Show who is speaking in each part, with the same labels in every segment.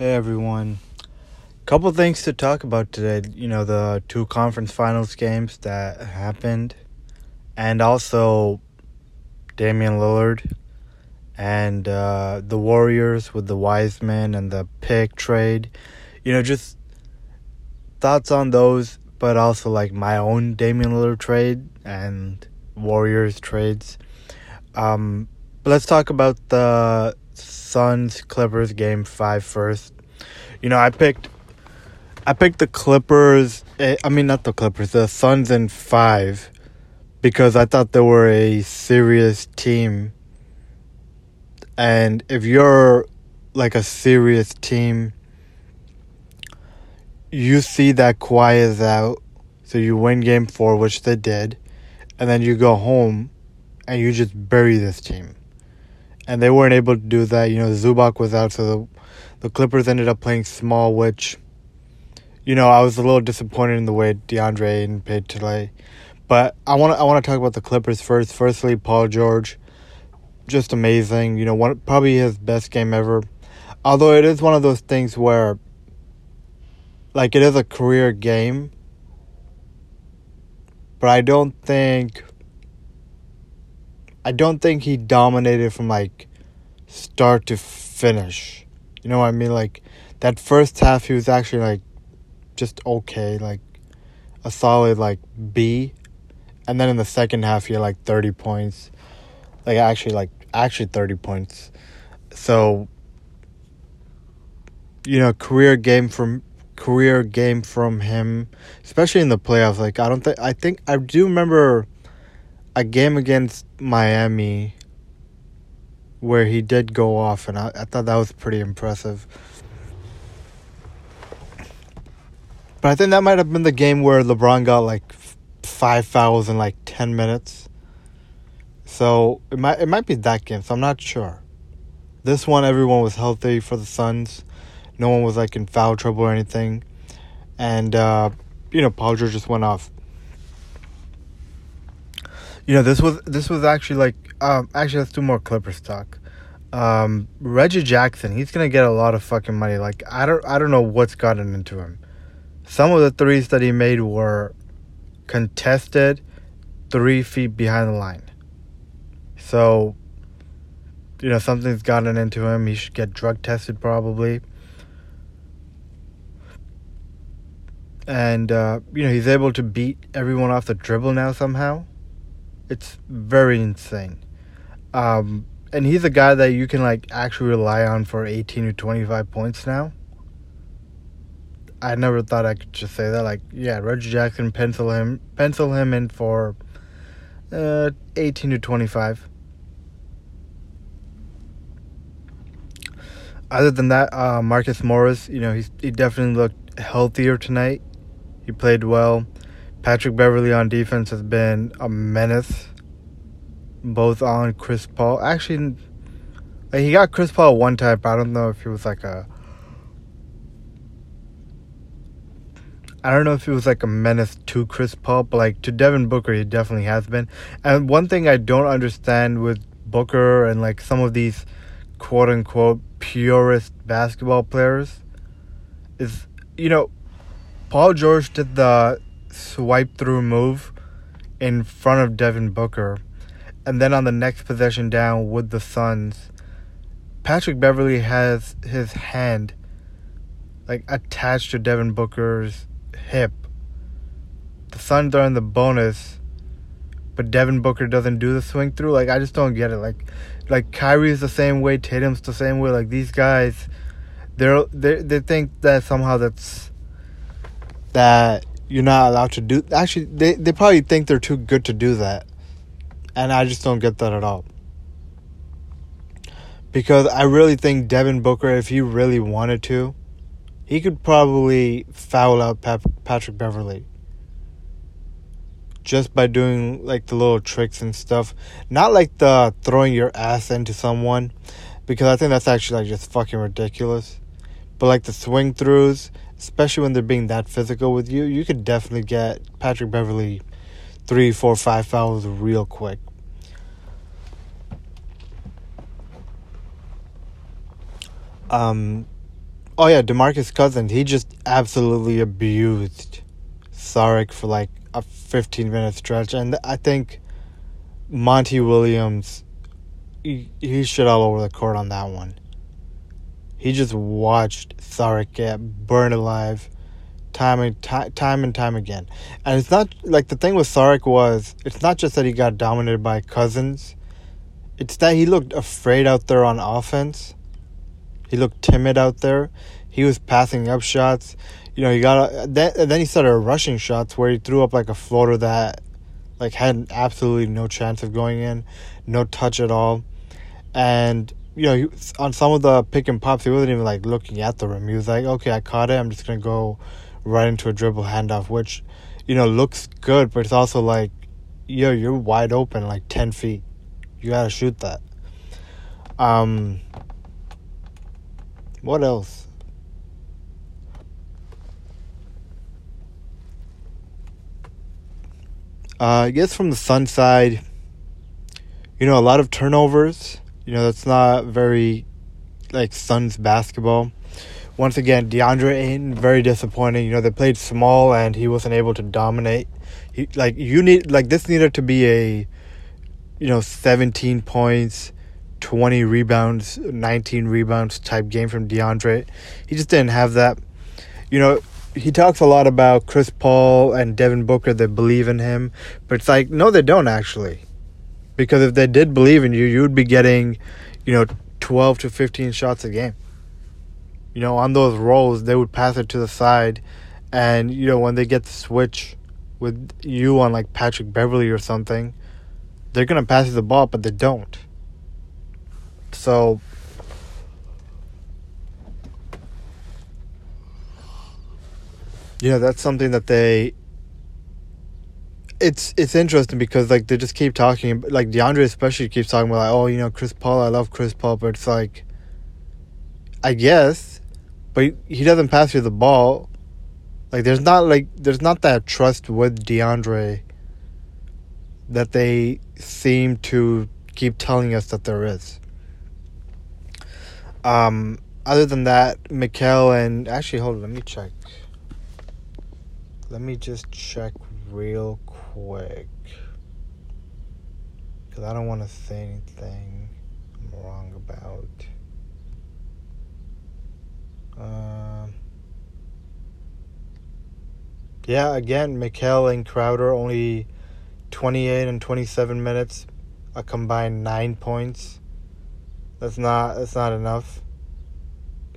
Speaker 1: Hey everyone. Couple things to talk about today. You know, the two conference finals games that happened, and also Damian Lillard and uh, the Warriors with the Wiseman and the pick trade. You know, just thoughts on those, but also like my own Damian Lillard trade and Warriors trades. Um, but let's talk about the Suns Clippers game five first. You know, I picked I picked the Clippers. Eh, I mean, not the Clippers, the Suns in five, because I thought they were a serious team and if you're like a serious team, you see that Kawhi is out, so you win game four, which they did, and then you go home and you just bury this team. And they weren't able to do that. You know, Zubac was out, so the, the Clippers ended up playing small, which, you know, I was a little disappointed in the way DeAndre and paid to play. But I want to I want to talk about the Clippers first. Firstly, Paul George just amazing. You know, one probably his best game ever. Although it is one of those things where, like, it is a career game, but I don't think. I don't think he dominated from like start to finish. You know what I mean? Like that first half, he was actually like just okay, like a solid like B, and then in the second half, he had like thirty points, like actually like actually 30 points. So you know, career game from career game from him, especially in the playoffs. Like I don't think I think I do remember a game against Miami where he did go off, and I, I thought that was pretty impressive. But I think that might have been the game where LeBron got like five fouls in like ten minutes. So it might it might be that game. So I'm not sure. This one, everyone was healthy for the Suns. No one was like in foul trouble or anything, and uh, you know Paul George just went off. You know this was this was actually like um, actually let's do more Clippers talk. Um, Reggie Jackson, he's gonna get a lot of fucking money. Like I don't I don't know what's gotten into him. Some of the threes that he made were contested, three feet behind the line. So, you know, something's gotten into him. He should get drug tested probably. And, uh, you know, he's able to beat everyone off the dribble now somehow. It's very insane. Um, and he's a guy that you can, like, actually rely on for 18 to 25 points now. I never thought I could just say that. Like, yeah, Reggie Jackson, pencil him, pencil him in for uh, 18 to 25. other than that, uh, Marcus Morris, you know, he's, he definitely looked healthier tonight. He played well. Patrick Beverley on defense has been a menace. Both on Chris Paul. Actually, like he got Chris Paul one time, but I don't know if he was like a. I don't know if he was like a menace to Chris Paul, but like to Devin Booker, he definitely has been. And one thing I don't understand with Booker and like some of these quote unquote purist basketball players is you know Paul George did the swipe through move in front of Devin Booker and then on the next possession down with the Suns Patrick Beverley has his hand like attached to Devin Booker's hip the Suns are in the bonus but Devin Booker doesn't do the swing through like I just don't get it like like Kyrie's the same way, Tatum's the same way. Like these guys, they're they they think that somehow that's that you're not allowed to do. Actually, they they probably think they're too good to do that, and I just don't get that at all. Because I really think Devin Booker, if he really wanted to, he could probably foul out Patrick Beverley just by doing like the little tricks and stuff. Not like the throwing your ass into someone because I think that's actually like just fucking ridiculous. But like the swing throughs, especially when they're being that physical with you, you could definitely get Patrick Beverley three, four, five fouls real quick. Um, oh yeah, Demarcus Cousins. He just absolutely abused Saric for like a 15 minute stretch, and I think Monty Williams, he, he shit all over the court on that one. He just watched Saric get burned alive time and time, time and time again. And it's not like the thing with Saric was it's not just that he got dominated by Cousins. It's that he looked afraid out there on offense. He looked timid out there. He was passing up shots. You know, he got then then he started rushing shots where he threw up like a floater that like had absolutely no chance of going in, no touch at all. And you know, he, on some of the pick and pops, he wasn't even like looking at the rim. He was like, "Okay, I caught it. I'm just gonna go right into a dribble handoff," which, you know, looks good, but it's also like, yo, you're wide open, like ten feet. You gotta shoot that. Um. What else? Uh, I guess from the Sun side, you know, a lot of turnovers. You know, that's not very like Suns basketball. Once again, DeAndre Ayton very disappointing. You know, they played small and he wasn't able to dominate. He like you need like this needed to be a you know, 17 points, 20 rebounds, 19 rebounds type game from DeAndre. He just didn't have that. You know, he talks a lot about Chris Paul and Devin Booker that believe in him, but it's like no, they don't actually, because if they did believe in you, you would be getting, you know, twelve to fifteen shots a game. You know, on those rolls, they would pass it to the side, and you know when they get the switch with you on like Patrick Beverley or something, they're gonna pass you the ball, but they don't. So Yeah, that's something that they. It's it's interesting because like they just keep talking like DeAndre especially keeps talking about like oh you know Chris Paul I love Chris Paul but it's like. I guess, but he doesn't pass you the ball. Like there's not like there's not that trust with DeAndre. That they seem to keep telling us that there is. Um, other than that, Mikal and actually hold on, let me check. Let me just check real quick. Because I don't want to say anything I'm wrong about. Um, yeah, again, Mikal and Crowder only 28 and 27 minutes, a combined nine points. That's not that's not enough.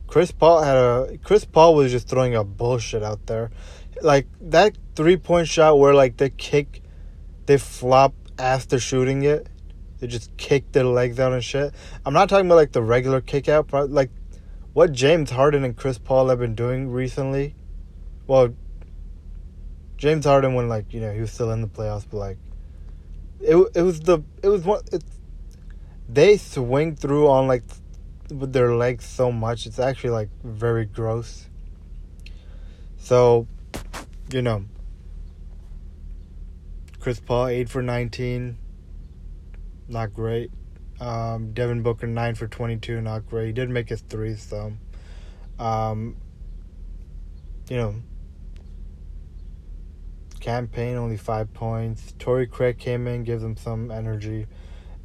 Speaker 1: Chris Paul had a Chris Paul was just throwing a bullshit out there like that three point shot where like they kick, they flop after shooting it. They just kick their legs out and shit. I'm not talking about like the regular kick out, but like what James Harden and Chris Paul have been doing recently. Well, James Harden when like you know he was still in the playoffs, but like it it was the it was one it, they swing through on like with their legs so much it's actually like very gross. So you know, Chris Paul, 8 for 19. Not great. Um, Devin Booker, 9 for 22. Not great. He did make his threes, though. Um, you know, Cam Payne only 5 points. Torrey Craig came in, gives him some energy.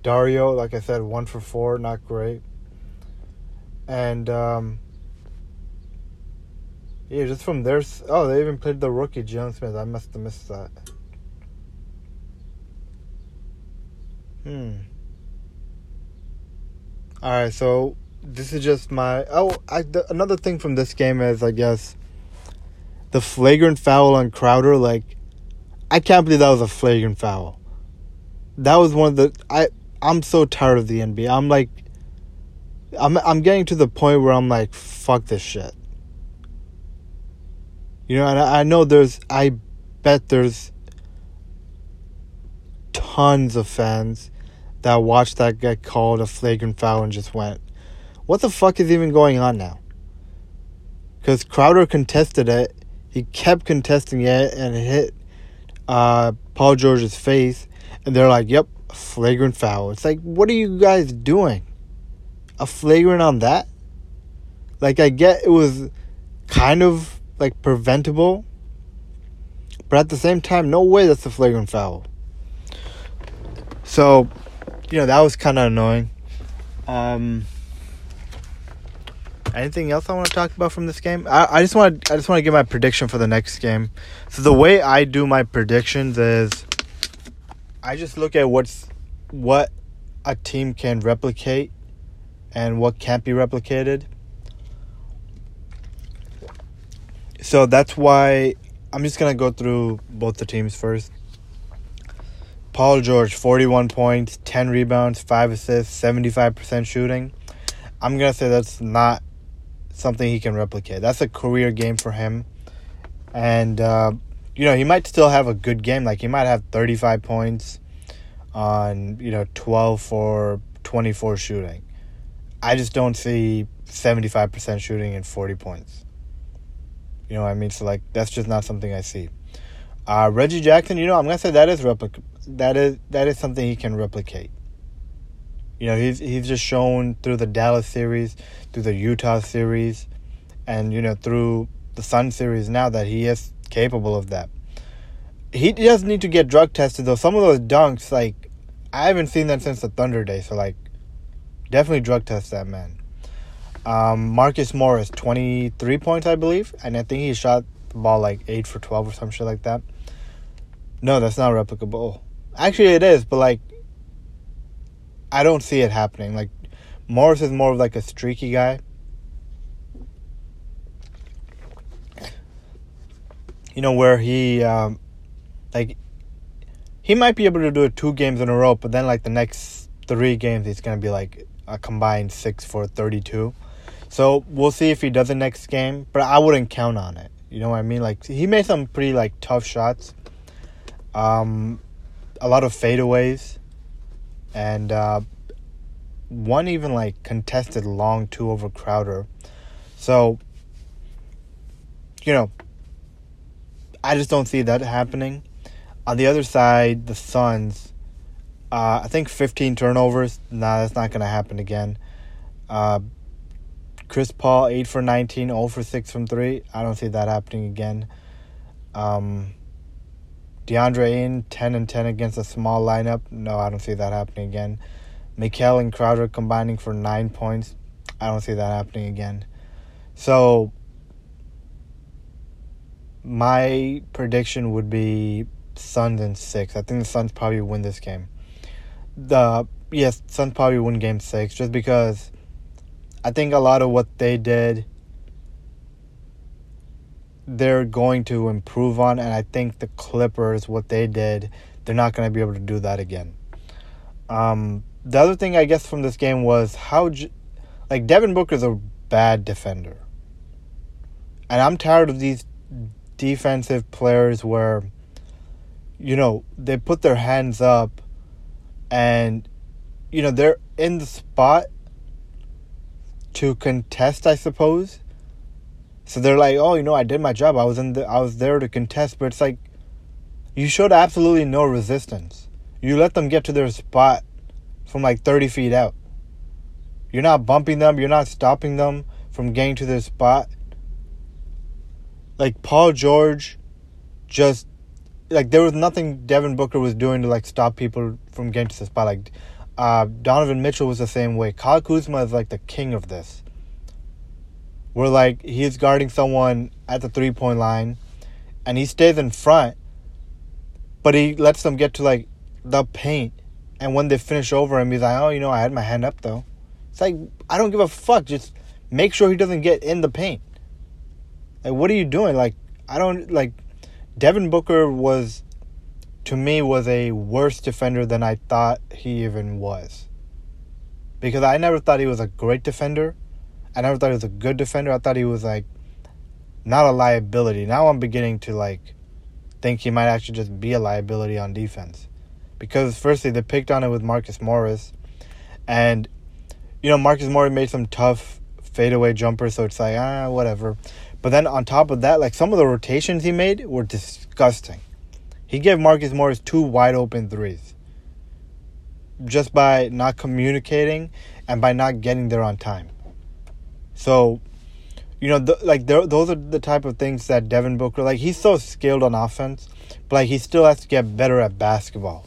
Speaker 1: Dario, like I said, 1 for 4. Not great. And, um, yeah, just from there. Oh, they even played the rookie Jalen Smith. I must have missed that. Hmm. All right, so this is just my oh. I, the, another thing from this game is I guess the flagrant foul on Crowder. Like, I can't believe that was a flagrant foul. That was one of the I. I'm so tired of the NBA. I'm like, I'm I'm getting to the point where I'm like, fuck this shit. You know, and I know there's, I bet there's tons of fans that watched that get called a flagrant foul and just went, what the fuck is even going on now? Because Crowder contested it. He kept contesting it and it hit uh, Paul George's face. And they're like, yep, flagrant foul. It's like, what are you guys doing? A flagrant on that? Like I get it was kind of like preventable, but at the same time, no way that's a flagrant foul. So, you know, that was kind of annoying. Um, anything else I want to talk about from this game? I, I just want I just want to give my prediction for the next game. So the way I do my predictions is I just look at what's what a team can replicate and what can't be replicated. So that's why I'm just gonna go through both the teams first. Paul George, 41 points, 10 rebounds, 5 assists, 75% shooting. I'm going to say that's not something he can replicate. That's a career game for him. And, uh, you know, he might still have a good game. Like, he might have 35 points on, you know, 12 for 24 shooting. I just don't see 75% shooting and 40 points. You know what I mean? So, like, that's just not something I see. Uh, Reggie Jackson, you know, I'm gonna say that is replic- that is that is something he can replicate. You know, he's he's just shown through the Dallas series, through the Utah series, and you know through the Sun series now that he is capable of that. He does need to get drug tested though. Some of those dunks, like I haven't seen that since the Thunder day, so like definitely drug test that man. Um, Marcus Morris, twenty three points, I believe, and I think he shot the ball like eight for twelve or some shit like that. No, that's not replicable. Actually, it is, but like, I don't see it happening. Like, Morris is more of like a streaky guy. You know where he, um, like, he might be able to do it two games in a row, but then like the next three games, he's gonna be like a combined six for thirty-two. So we'll see if he does the next game, but I wouldn't count on it. You know what I mean? Like he made some pretty like tough shots. Um, a lot of fadeaways, and uh, one even like contested long two over Crowder. So, you know, I just don't see that happening. On the other side, the Suns, uh, I think 15 turnovers. Nah, that's not going to happen again. Uh, Chris Paul, 8 for 19, 0 for 6 from 3. I don't see that happening again. Um, DeAndre in 10 and 10 against a small lineup. No, I don't see that happening again. Mikal and Crowder combining for 9 points. I don't see that happening again. So, my prediction would be Suns in 6. I think the Suns probably win this game. The Yes, Suns probably win game 6 just because I think a lot of what they did – they're going to improve on, and I think the Clippers, what they did, they're not going to be able to do that again. Um, the other thing I guess from this game was how, like Devin Booker's a bad defender, and I'm tired of these defensive players where, you know, they put their hands up, and, you know, they're in the spot to contest, I suppose so they're like, "Oh, you know, I did my job. I was in the, I was there to contest." But it's like you showed absolutely no resistance. You let them get to their spot from like 30 feet out. You're not bumping them, you're not stopping them from getting to their spot. Like Paul George just like there was nothing Devin Booker was doing to like stop people from getting to the spot. Like uh, Donovan Mitchell was the same way. Kyle Kuzma is like the king of this where like he's guarding someone at the three point line and he stays in front, but he lets them get to like the paint. And when they finish over him, he's like, oh, you know, I had my hand up though. It's like, I don't give a fuck. Just make sure he doesn't get in the paint. Like, what are you doing? Like, I don't, like, Devin Booker was, to me, was a worse defender than I thought he even was. Because I never thought he was a great defender. I never thought he was a good defender. I thought he was like not a liability. Now I'm beginning to like think he might actually just be a liability on defense. Because firstly they picked on it with Marcus Morris and you know Marcus Morris made some tough fadeaway jumpers so it's like ah whatever. But then on top of that like some of the rotations he made were disgusting. He gave Marcus Morris two wide open threes. Just by not communicating and by not getting there on time. So, You know, like those are the type of things that Devin Booker like. He's so skilled on offense, but like he still has to get better at basketball.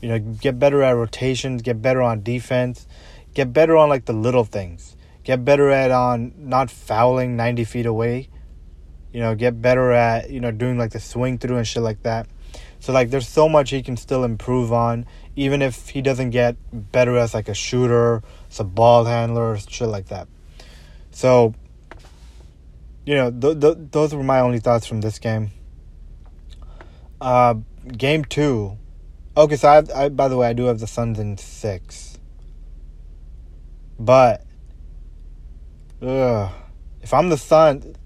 Speaker 1: You know, get better at rotations, get better on defense, get better on like the little things. Get better at on not fouling ninety feet away. You know, get better at you know doing like the swing through and shit like that. So like, there's so much he can still improve on, even if he doesn't get better as like a shooter, as a ball handler, shit like that. So, you know, th- th- those were my only thoughts from this game. Uh, game two. Okay, so I, I by the way, I do have the Suns in six. But, ugh, if I'm the Sun,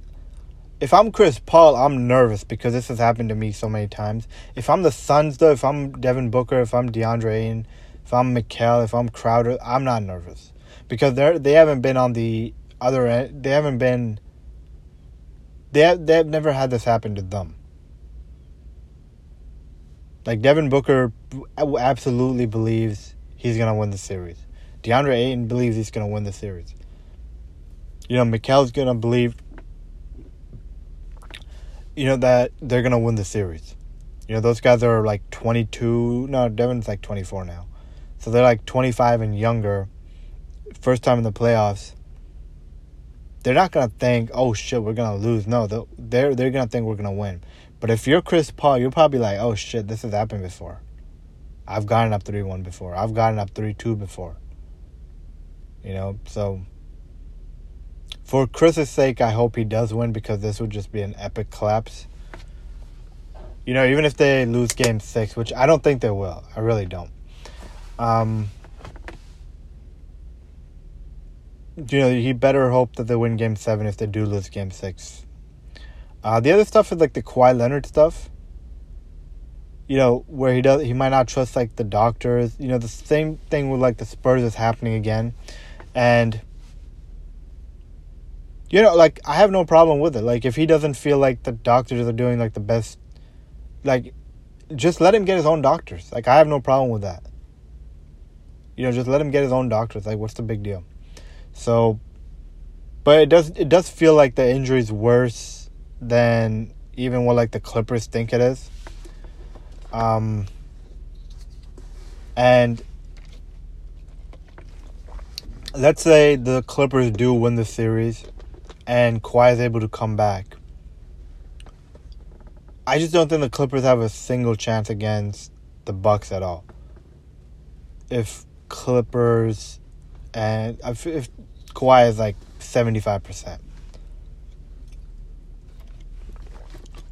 Speaker 1: if I'm Chris Paul, I'm nervous because this has happened to me so many times. If I'm the Suns, though, if I'm Devin Booker, if I'm DeAndre Ayton, if I'm Mikal, if I'm Crowder, I'm not nervous because they're they haven't been on the other end. They haven't been. They have, they have never had this happen to them. Like Devin Booker absolutely believes he's gonna win the series. DeAndre Ayton believes he's gonna win the series. You know, Mikal's gonna believe. You know that they're gonna win the series. You know those guys are like twenty two. No, Devin's like twenty four now, so they're like twenty five and younger. First time in the playoffs they're not gonna think, "Oh shit, we're gonna lose." No, they're they're gonna think we're gonna win. But if you're Chris Paul, you're probably like, "Oh shit, this has happened before. I've gotten up three one before. I've gotten up three two before." You know, so for Chris's sake, I hope he does win because this would just be an epic collapse. You know, even if they lose Game Six, which I don't think they will, I really don't. Um, you know, he better hope that they win game seven if they do lose game six. Uh, the other stuff is like the Kawhi Leonard stuff. You know, where he does he might not trust like the doctors. You know, the same thing with like the Spurs is happening again. And you know, like I have no problem with it. Like if he doesn't feel like the doctors are doing like the best like just let him get his own doctors. Like I have no problem with that. You know, just let him get his own doctors. Like what's the big deal? So, but it does it does feel like the injury is worse than even what like the Clippers think it is. Um, and let's say the Clippers do win the series, and Kawhi is able to come back. I just don't think the Clippers have a single chance against the Bucks at all. If Clippers and uh, if Kawhi is like 75%.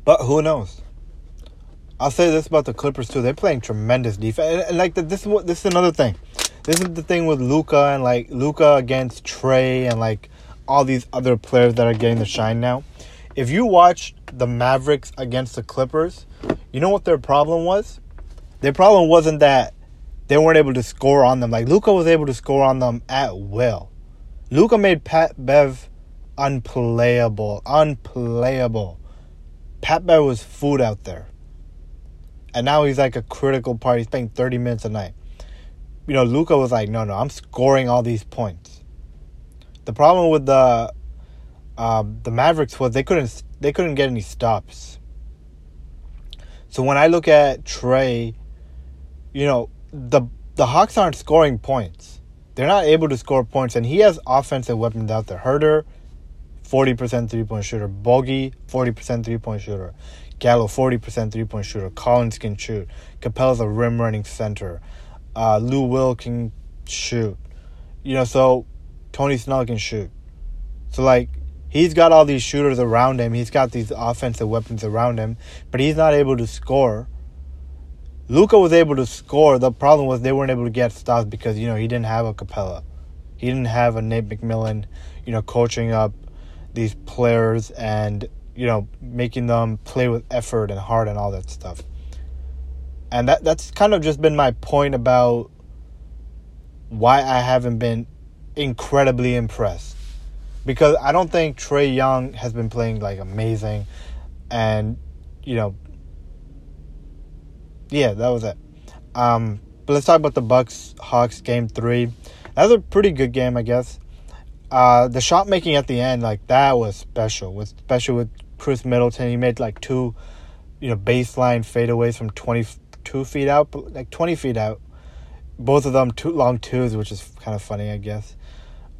Speaker 1: But who knows? I'll say this about the Clippers too. They're playing tremendous defense, and, and like the, this is this is another thing. This is the thing with Luka and like Luka against Trae and like all these other players that are getting the shine now. If you watch the Mavericks against the Clippers, you know what their problem was? Their problem wasn't that they weren't able to score on them. Like Luka was able to score on them at will. Luka made Pat Bev unplayable. Unplayable. Pat Bev was food out there. And now he's like a critical part. He's playing 30 minutes a night. You know, Luka was like, no, no, I'm scoring all these points. The problem with the uh, the Mavericks was they couldn't they couldn't get any stops. So when I look at Trae, you know, the the Hawks aren't scoring points. They're not able to score points, and he has offensive weapons out there. Huerter, 40% three point shooter. Bogey, 40% three point shooter. Gallo, 40% three point shooter. Collins can shoot. Capela's a rim running center. Uh, Lou Will can shoot. You know, so Tony Snell can shoot. So, like, he's got all these shooters around him. He's got these offensive weapons around him, but he's not able to score. Luka was able to score. The problem was they weren't able to get stops because you know he didn't have a Capela, he didn't have a Nate McMillan, you know, coaching up these players and you know making them play with effort and heart and all that stuff. And that that's kind of just been my point about why I haven't been incredibly impressed because I don't think Trae Young has been playing like amazing, and you know yeah, that was it. Um, but let's talk about the Bucks Hawks game three. That was a pretty good game, I guess. uh, the shot making at the end, like that was special. With special with Khris Middleton, he made like two, you know, baseline fadeaways from twenty two feet out, like twenty feet out. Both of them two long twos, which is kind of funny, I guess.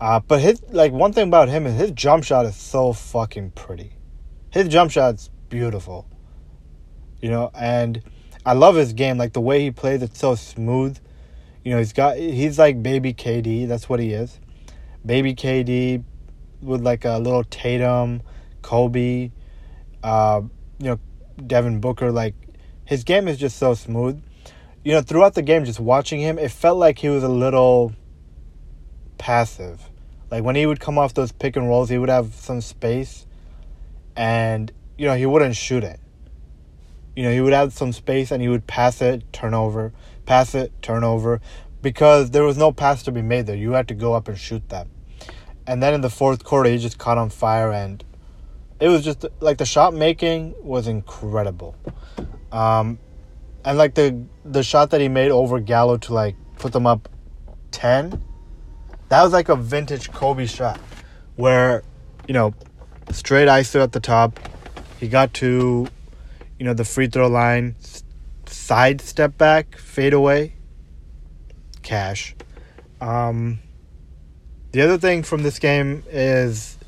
Speaker 1: Uh, but his like one thing about him is his jump shot is so fucking pretty. His jump shot's beautiful. You know, and I love his game. Like the way he plays, it's so smooth. You know, he's got he's like baby KD. That's what he is. Baby KD with like a little Tatum, Kobe, uh, you know, Devin Booker. Like his game is just so smooth. You know, throughout the game, just watching him, it felt like he was a little passive. Like when he would come off those pick and rolls, he would have some space, and you know he wouldn't shoot it. You know, he would have some space and he would pass it, turnover, pass it, turnover, because there was no pass to be made there. You had to go up and shoot that. And then in the fourth quarter, he just caught on fire, and it was just like the shot making was incredible. Um, and like the the shot that he made over Gallo to like put them up ten, that was like a vintage Kobe shot, where you know straight ISO at the top. He got to you know, the free throw line, side step back, fade away, cash. Um, the other thing from this game is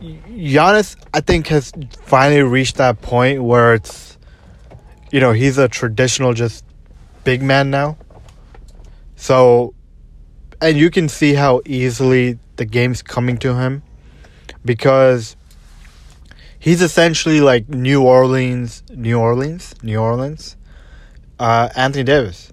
Speaker 1: Giannis, I think, has finally reached that point where it's, you know, he's a traditional just big man now. So, and you can see how easily the game's coming to him because he's essentially like New Orleans, New Orleans, New Orleans, uh, Anthony Davis.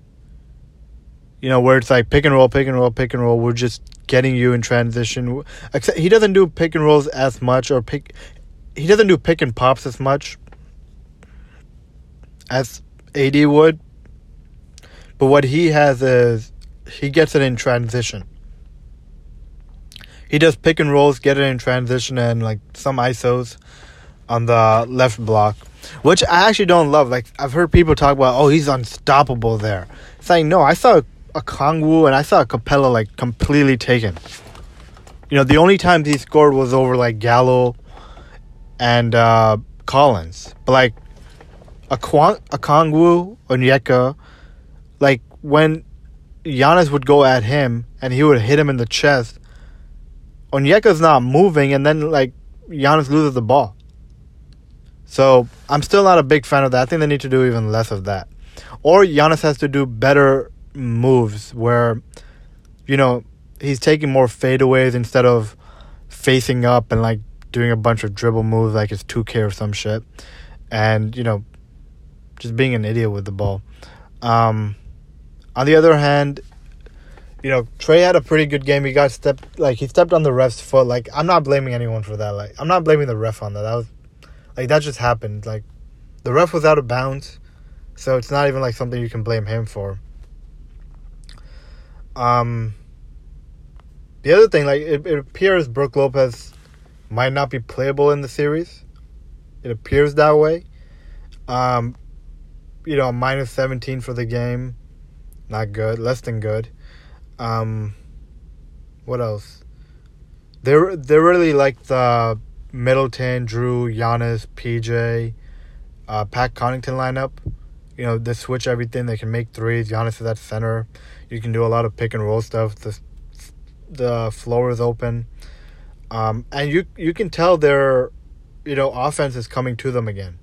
Speaker 1: You know, where it's like pick and roll, pick and roll, pick and roll. We're just getting you in transition. Except he doesn't do pick and rolls as much, or pick. He doesn't do pick and pops as much as AD would. But what he has is he gets it in transition. He does pick and rolls, get it in transition, and like some ISOs on the left block, which I actually don't love. Like I've heard people talk about, oh, he's unstoppable there. It's like no, I saw Okongwu and I saw a Capela like completely taken. You know, the only time he scored was over like Gallo and uh, Collins, but like a Kwang, Okongwu, Onyeka, like when Giannis would go at him and he would hit him in the chest. Onyeka's not moving, and then like Giannis loses the ball. So I'm still not a big fan of that. I think they need to do even less of that. Or Giannis has to do better moves where, you know, he's taking more fadeaways instead of facing up and like doing a bunch of dribble moves like it's 2K or some shit. And, you know, just being an idiot with the ball. Um, on the other hand, you know, Trae had a pretty good game. He got stepped like he stepped on the ref's foot. Like I'm not blaming anyone for that. Like I'm not blaming the ref on that. That was like that just happened. Like the ref was out of bounds, so it's not even like something you can blame him for. Um. The other thing, like it, it appears Brook Lopez might not be playable in the series. It appears that way. Um, you know, minus seventeen for the game, not good, less than good. Um, what else? They're they're really like the Middleton, Jrue, Giannis, PJ, uh, Pat Connaughton lineup. You know, they switch everything. They can make threes. Giannis is at center. You can do a lot of pick and roll stuff. The the floor is open, um, and you you can tell their you know offense is coming to them again.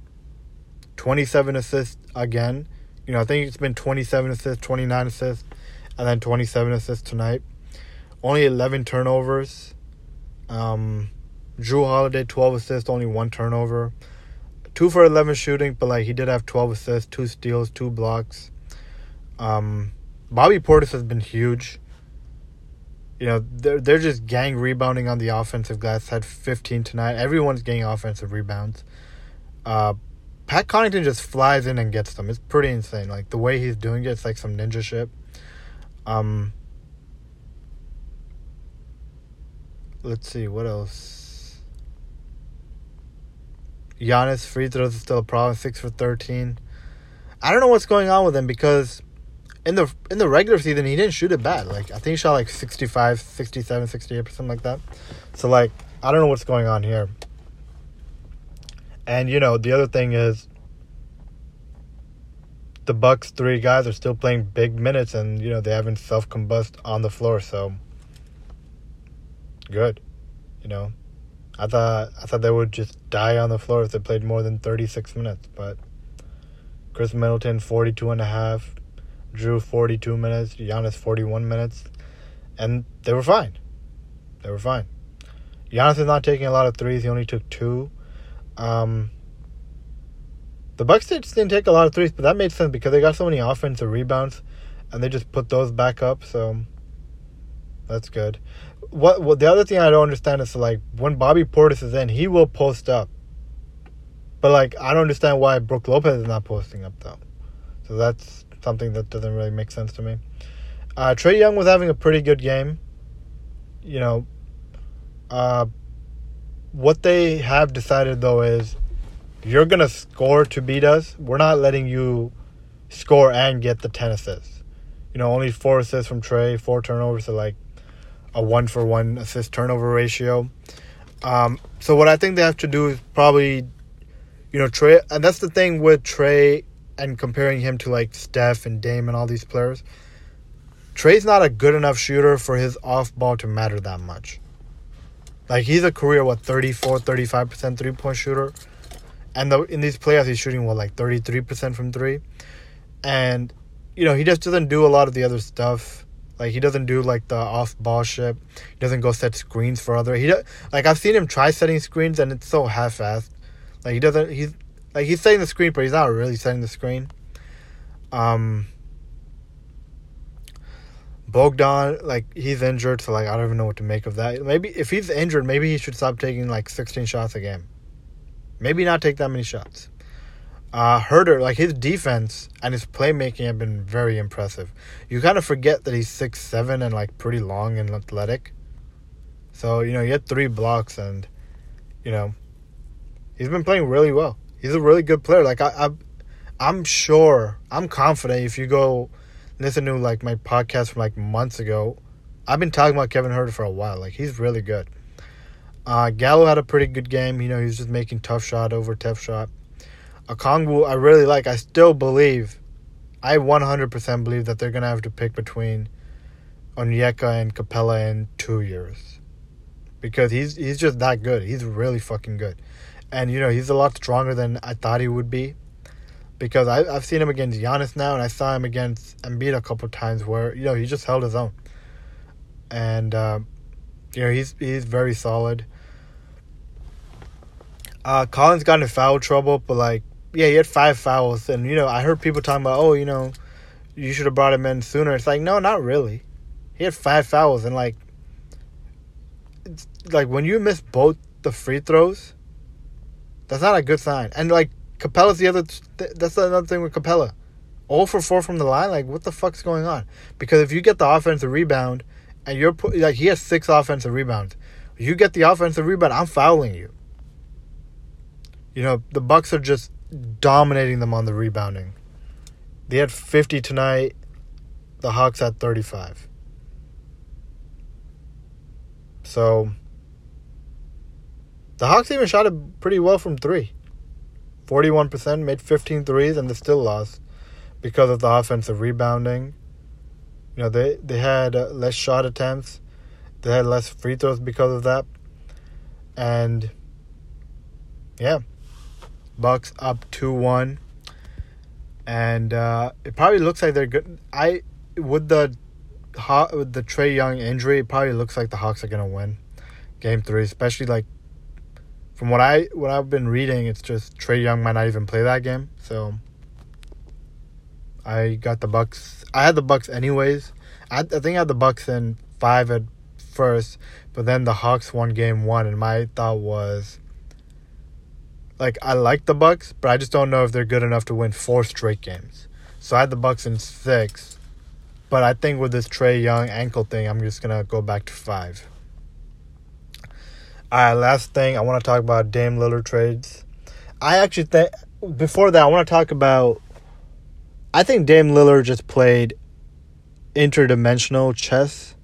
Speaker 1: Twenty seven assists again. You know, I think it's been twenty seven assists, twenty nine assists, and then twenty seven assists tonight. Only eleven turnovers. Um, Jrue Holiday, 12 assists, only one turnover. Two for 11 shooting, but like he did have 12 assists, two steals, two blocks. Um, Bobby Portis has been huge. You know, they're, they're just gang rebounding on the offensive glass. Had 15 tonight. Everyone's getting offensive rebounds. Uh, Pat Connaughton just flies in and gets them. It's pretty insane. Like the way he's doing it, it's like some ninja shit. Um, let's see what else. Giannis free throws is still a problem. Six for thirteen. I don't know what's going on with him because in the in the regular season he didn't shoot it bad. Like I think he shot like 65, 67, 68 something like that. So like I don't know what's going on here. And you know, the other thing is the Bucks three guys are still playing big minutes and you know, they haven't self combust on the floor, so good. You know. I thought I thought they would just die on the floor if they played more than 36 minutes, but Khris Middleton 42 and a half, Jrue 42 minutes, Giannis 41 minutes, and they were fine. They were fine. Giannis is not taking a lot of threes. He only took two. Um, the Bucks didn't take a lot of threes, but that made sense because they got so many offensive rebounds, and they just put those back up. So that's good. What? The other thing I don't understand is like when Bobby Portis is in, he will post up. But like I don't understand why Brook Lopez is not posting up though. So that's something that doesn't really make sense to me. Uh, Trae Young was having a pretty good game. You know, uh, what they have decided though is you're gonna score to beat us. We're not letting you score and get the ten assists. You know, only four assists from Trae, four turnovers, so like a one for one assist turnover ratio. Um, so what I think they have to do is probably, you know, Trae, and that's the thing with Trae and comparing him to like Steph and Dame and all these players. Trae's not a good enough shooter for his off ball to matter that much. Like he's a career what 34, 35% three point shooter. And the, in these playoffs he's shooting what like 33% from 3. And you know, he just doesn't do a lot of the other stuff. Like he doesn't do like the off ball shit. He doesn't go set screens for other. He like I've seen him try setting screens and it's so half assed. Like he doesn't he's like he's setting the screen but he's not really setting the screen. Um Bogdan, like he's injured, so like I don't even know what to make of that. Maybe if he's injured, maybe he should stop taking like 16 shots a game. Maybe not take that many shots. Uh, Huerter, like his defense and his playmaking have been very impressive. You kind of forget that he's six seven and like pretty long and athletic. So you know he had three blocks and, you know, he's been playing really well. He's a really good player. Like I, I I'm sure, I'm confident if you go listen to like my podcast from like months ago, I've been talking about Kevin Huerter for a while. Like he's really good. Uh, Gallo had a pretty good game. You know, he was just making tough shot over tough shot. Okongwu, I really like. I still believe, I 100% believe that they're gonna have to pick between Onyeka and Capela in two years, because he's he's just that good. He's really fucking good, and you know he's a lot stronger than I thought he would be because I, I've seen him against Giannis now, and I saw him against Embiid a couple times where you know he just held his own, and uh, you know he's he's very solid. Uh, Collins got in foul trouble, but like yeah, he had five fouls, and you know I heard people talking about oh you know you should have brought him in sooner. It's like no, not really. He had five fouls, and like like when you miss both the free throws, that's not a good sign. And like Capela's the other. That's another thing with Capela, All for four from the line. Like, what the fuck's going on? Because if you get the offensive rebound, and you're put, like he has six offensive rebounds, you get the offensive rebound, I'm fouling you. You know the Bucks are just dominating them on the rebounding. They had 50 tonight. The Hawks had 35. So the Hawks even shot it pretty well from three. 41%, made 15 threes, and they still lost because of the offensive rebounding. You know, they, they had uh, less shot attempts, they had less free throws because of that. And yeah, Bucks up 2 1. And uh, it probably looks like they're good. I with the hot with the Trae Young injury, it probably looks like the Hawks are gonna win game three, especially like from what I what I've been reading, it's just Trae Young might not even play that game. So I got the Bucks. I had the Bucks anyways. I, I think I had the Bucks in five at first, but then the Hawks won game one, and my thought was like I like the Bucks, but I just don't know if they're good enough to win four straight games. So I had the Bucks in six, but I think with this Trae Young ankle thing, I'm just gonna go back to five. All right, last thing I want to talk about Dame Lillard trades. I actually think before that I want to talk about. I think Dame Lillard just played interdimensional chess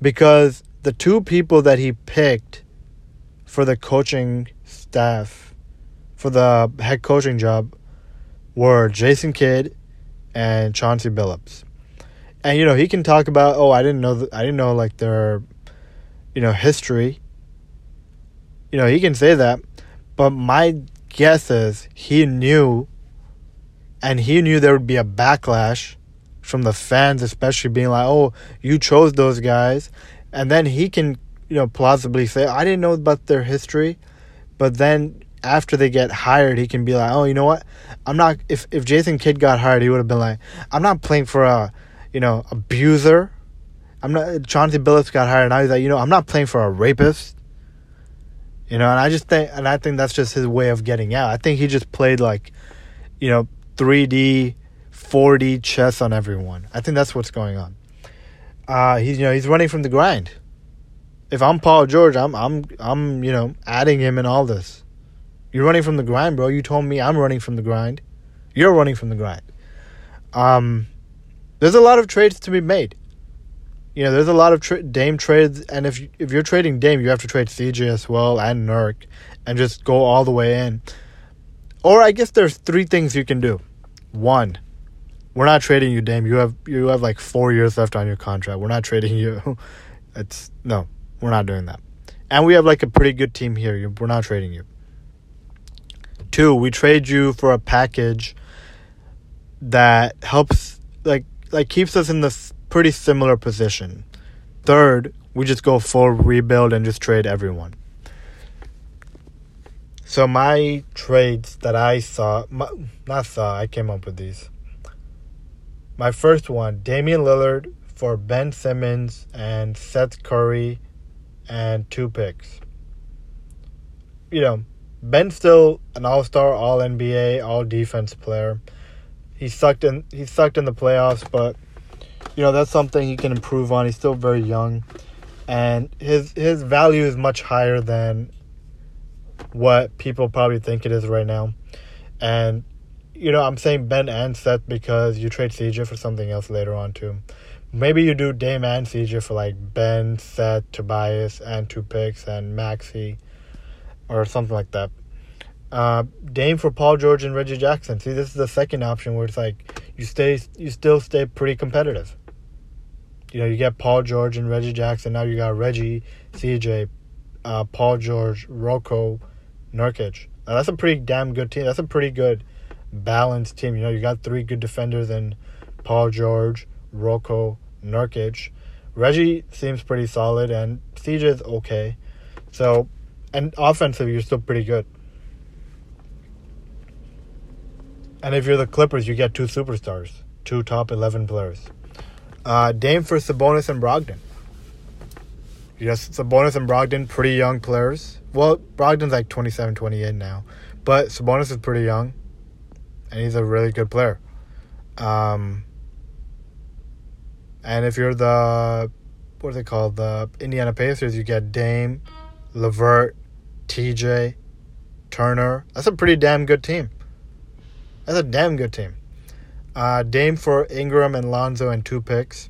Speaker 1: because the two people that he picked for the coaching staff for the head coaching job were Jason Kidd and Chauncey Billups. And you know, he can talk about, "Oh, I didn't know th- I didn't know like their you know, history." You know, he can say that, but my guess is he knew and he knew there would be a backlash from the fans especially being like, "Oh, you chose those guys." And then he can, you know, plausibly say, "I didn't know about their history." But then after they get hired, he can be like, "Oh, you know what? I'm not if if Jason Kidd got hired, he would have been like, I'm not playing for a, you know, abuser. I'm not Chauncey Billups got hired, and I he's like, you know, I'm not playing for a rapist. You know, and I just think and I think that's just his way of getting out. I think he just played like, you know, 3D, 4D chess on everyone. I think that's what's going on. Uh, he's you know he's running from the grind. If I'm Paul George, I'm I'm I'm you know adding him in all this. You're running from the grind, bro. You told me I'm running from the grind. You're running from the grind. Um, there's a lot of trades to be made. You know, there's a lot of tra- Dame trades, and if you, if you're trading Dame, you have to trade CJ as well and Nurk, and just go all the way in. Or I guess there's three things you can do. One, we're not trading you, Dame. You have you have like four years left on your contract. We're not trading you. It's no, we're not doing that. And we have like a pretty good team here. We're not trading you. Two, we trade you for a package that helps like like keeps us in this pretty similar position. Third, we just go full rebuild and just trade everyone. So my trades that I saw, my, not saw, I came up with these. My first one, Damian Lillard for Ben Simmons and Seth Curry and two picks. You know, Ben's still an all-star, all NBA, all defense player. He sucked in he sucked in the playoffs, but you know, that's something he can improve on. He's still very young and his his value is much higher than what people probably think it is right now. And you know, I'm saying Ben and Seth because you trade CJ for something else later on too. Maybe you do Dame and CJ for like Ben, Seth, Tobias, and two picks and Maxey, or something like that. Uh, Dame for Paul George and Reggie Jackson. See, this is the second option where it's like you stay, you still stay pretty competitive. You know, you get Paul George and Reggie Jackson. Now you got Reggie, CJ, uh, Paul George, Rocco, Nurkic. Now that's a pretty damn good team. That's a pretty good balanced team. You know, you got three good defenders in Paul George, Rocco, Nurkic. Reggie seems pretty solid, and CJ is okay. So, and offensive, you're still pretty good. And if you're the Clippers, you get two superstars, two top 11 players. Uh, Dame for Sabonis and Brogdon. Yes, Sabonis and Brogdon, pretty young players. Well, Brogdon's like 27, 28 now. But Sabonis is pretty young. And he's a really good player. Um, and if you're the, what are they called? The Indiana Pacers, you get Dame, LeVert, TJ, Turner. That's a pretty damn good team. That's a damn good team. Uh, Dame for Ingram and Lonzo and two picks.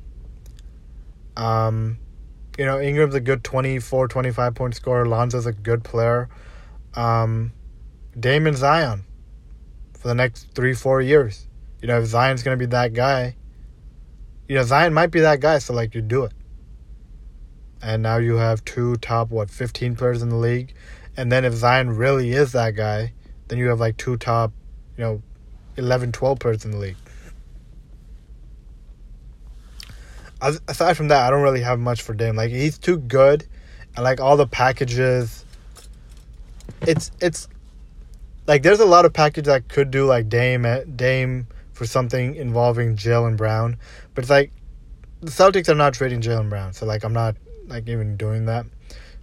Speaker 1: Um, you know, Ingram's a good 24, 25 point scorer. Lonzo's a good player. Um, Dame and Zion for the next three, four years. You know, if Zion's going to be that guy, you know, Zion might be that guy, so like you do it. And now you have two top, what, 15 players in the league. And then if Zion really is that guy, then you have like two top, you know, 11, 12 players in the league. Aside from that, I don't really have much for Dame. Like he's too good, and like all the packages, it's it's like there's a lot of packages that could do like Dame eh, Dame for something involving Jaylen Brown, but it's like the Celtics are not trading Jaylen Brown, so like I'm not like even doing that.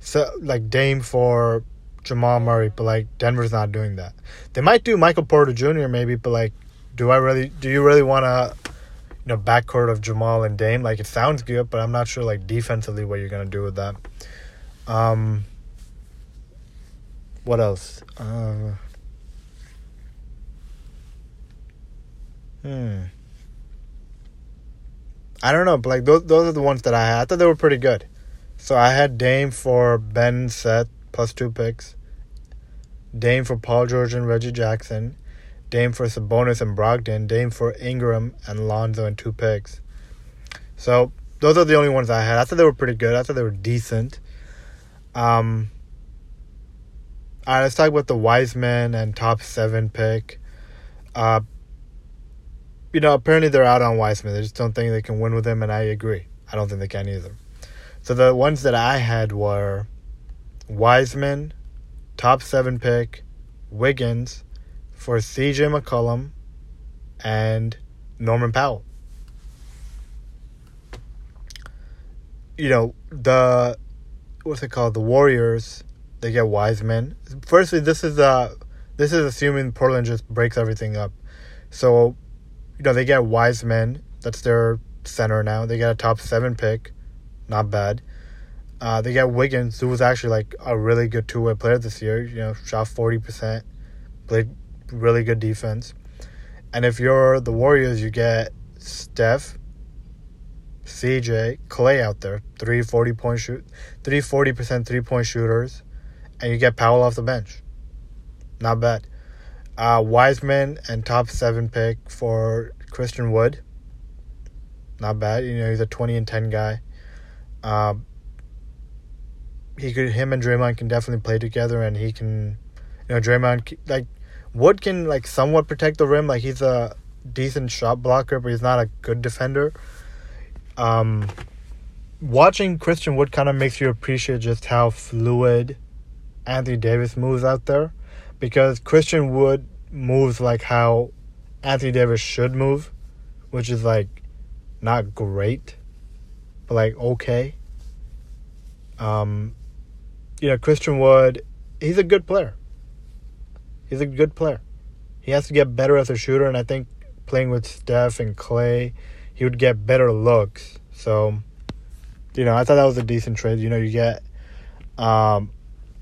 Speaker 1: So like Dame for Jamal Murray, but like Denver's not doing that. They might do Michael Porter Jr. maybe, but like, do I really? Do you really want to, you know, backcourt of Jamal and Dame? Like, it sounds good, but I'm not sure like defensively what you're gonna do with that. Um. What else? Uh, hmm. I don't know, but like those those are the ones that I had. I thought they were pretty good. So I had Dame for Ben Seth plus two picks. Dame for Paul George and Reggie Jackson. Dame for Sabonis and Brogdon. Dame for Ingram and Lonzo and two picks. So those are the only ones I had. I thought they were pretty good. I thought they were decent. Um. All right, let's talk about the Wiseman and top seven pick. Uh, you know, apparently they're out on Wiseman. They just don't think they can win with him, and I agree. I don't think they can either. So the ones that I had were Wiseman, top seven pick, Wiggins for CJ McCollum, and Norman Powell. You know, the what's it called? The Warriors, they get Wiseman. Firstly, this is uh this is assuming Portland just breaks everything up. So you know, they get Wiseman. That's their center now. They get a top seven pick. Not bad. Uh, they get Wiggins, who was actually like a really good two way player this year. You know, shot 40%, played really good defense. And if you're the Warriors, you get Steph, CJ, Clay out there, three forty point shoot, three 40% three point shooters, and you get Powell off the bench. Not bad. Uh, Wiseman and top seven pick for Christian Wood. Not bad. You know, he's a 20 and 10 guy. Uh, he could, him and Draymond can definitely play together, and he can, you know, Draymond, like, Wood can, like, somewhat protect the rim. Like, he's a decent shot blocker, but he's not a good defender. Um, watching Christian Wood kind of makes you appreciate just how fluid Anthony Davis moves out there because Christian Wood moves like how Anthony Davis should move, which is like not great, but like okay. Um, you know, Christian Wood, he's a good player. He's a good player. He has to get better as a shooter, and I think playing with Steph and Clay, he would get better looks. So, you know, I thought that was a decent trade. You know, you get um,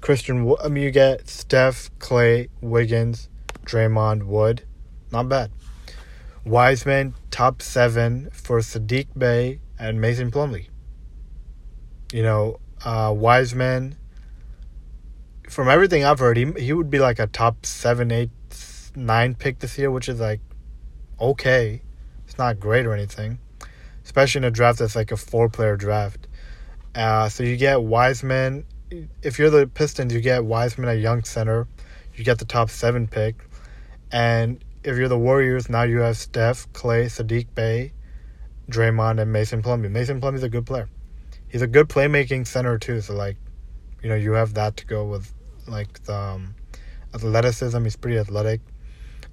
Speaker 1: Christian. I mean, you get Steph, Clay, Wiggins, Draymond, Wood. Not bad. Wiseman, top seven for Saddiq Bey and Mason Plumlee. You know, uh, Wiseman, from everything I've heard, he, he would be like a top seven, eight, nine pick this year, which is like okay. It's not great or anything, especially in a draft that's like a four player draft. Uh, so you get Wiseman if you're the Pistons, you get Wiseman at young center. You get the top seven pick. And if you're the Warriors, now you have Steph, Clay, Saddiq Bey, Draymond, and Mason Plumlee. Mason Plumlee's a good player. He's a good playmaking center too. So like, you know, you have that to go with like the um, athleticism. He's pretty athletic.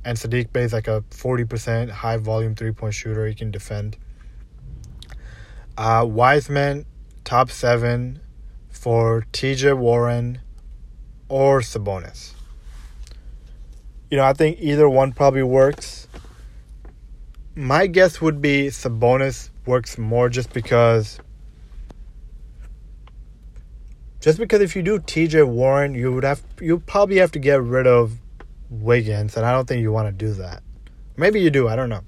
Speaker 1: And Saddiq Bey is like a forty percent high volume three point shooter. He can defend. Uh, Wiseman, top seven for TJ Warren or Sabonis. You know, I think either one probably works. My guess would be Sabonis works more just because just because if you do TJ Warren, you would have you probably have to get rid of Wiggins, and I don't think you want to do that. Maybe you do, I don't know.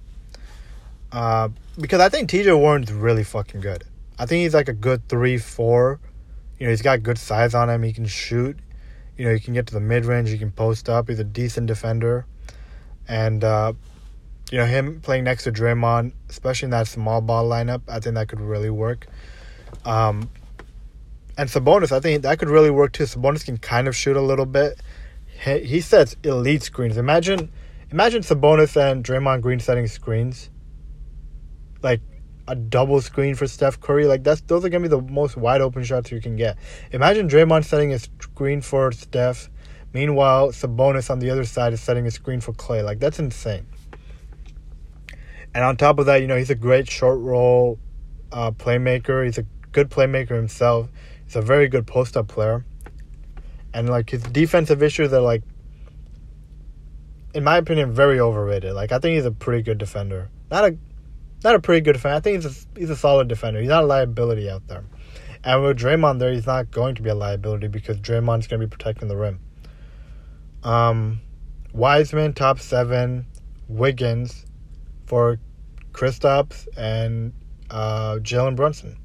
Speaker 1: Uh, because I think TJ Warren's really fucking good. I think he's like a good three four you know, he's got good size on him. He can shoot. You know, he can get to the mid range. He can post up. He's a decent defender. And, uh, you know, him playing next to Draymond, especially in that small ball lineup, I think that could really work. Um, and Sabonis, I think that could really work too. Sabonis can kind of shoot a little bit. He, sets elite screens. Imagine, imagine Sabonis and Draymond Green setting screens. Like a double screen for Steph Curry. Like that's those are gonna be the most wide open shots you can get. Imagine Draymond setting a screen for Steph. Meanwhile, Sabonis on the other side is setting a screen for Clay. Like that's insane. And on top of that, you know, he's a great short roll uh, playmaker. He's a good playmaker himself. He's a very good post up player. And like his defensive issues are like in my opinion, very overrated. Like I think he's a pretty good defender. Not a not a pretty good defender. I think he's a, he's a solid defender. He's not a liability out there. And with Draymond there, he's not going to be a liability because Draymond's going to be protecting the rim. Um, Wiseman top seven, Wiggins for Kristaps and uh, Jalen Brunson.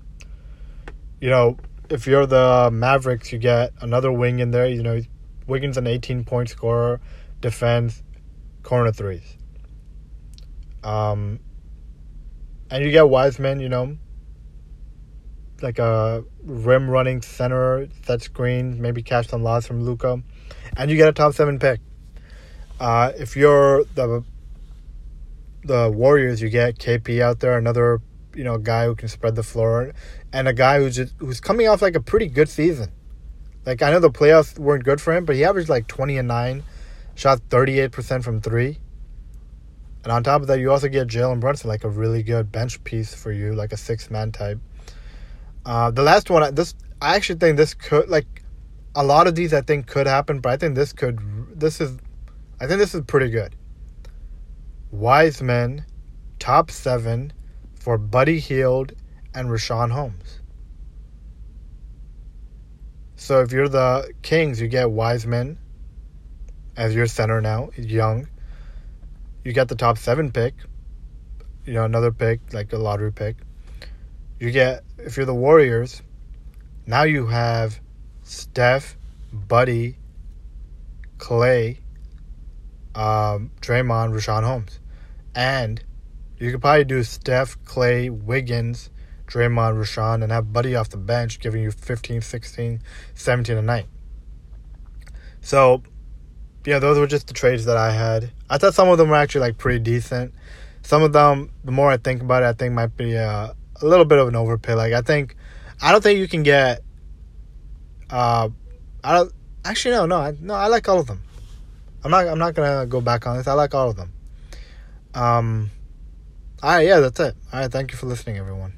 Speaker 1: You know, if you're the Mavericks, you get another wing in there. You know, Wiggins an 18 point scorer, defends, corner threes. Um, and you get Wiseman, you know, like a rim running center, set screens, maybe catch some loss from Luka, and you get a top seven pick. Uh, if you're the the Warriors, you get KP out there, another you know a guy who can spread the floor, and a guy who's just, who's coming off like a pretty good season. Like I know the playoffs weren't good for him, but he averaged like twenty and nine, shot thirty eight percent from three. And on top of that, you also get Jalen Brunson, like a really good bench piece for you, like a six man type. Uh, the last one, this I actually think this could like a lot of these I think could happen, but I think this could this is I think this is pretty good. Wiseman, top seven for Buddy Hield and Richaun Holmes. So if you're the Kings, you get Wiseman as your center now, young. You get the top seven pick, you know, another pick, like a lottery pick. You get, if you're the Warriors, now you have Steph, Buddy, Clay, um, Draymond, Richaun Holmes. And you could probably do Steph, Clay, Wiggins, Draymond, Richaun, and have Buddy off the bench, giving you 15, 16, 17 a night. So, yeah, those were just the trades that I had. I thought some of them were actually like pretty decent. Some of them, the more I think about it, I think might be a, a little bit of an overpay. Like I think, I don't think you can get. Uh, I don't actually no no I, no I like all of them. I'm not I'm not gonna go back on this. I like all of them. Um. All right, yeah, that's it. All right, thank you for listening, everyone.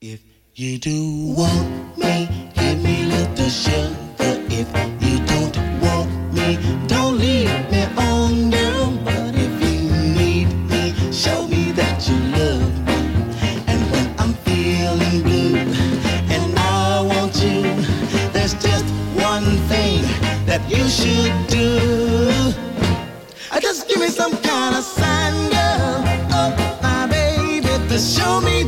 Speaker 2: If you do want me, give me little sugar. If you don't want me, don't leave me on down. But if you need me, show me that you love me. And when I'm feeling blue and I want you, there's just one thing that you should do. I just give me some show me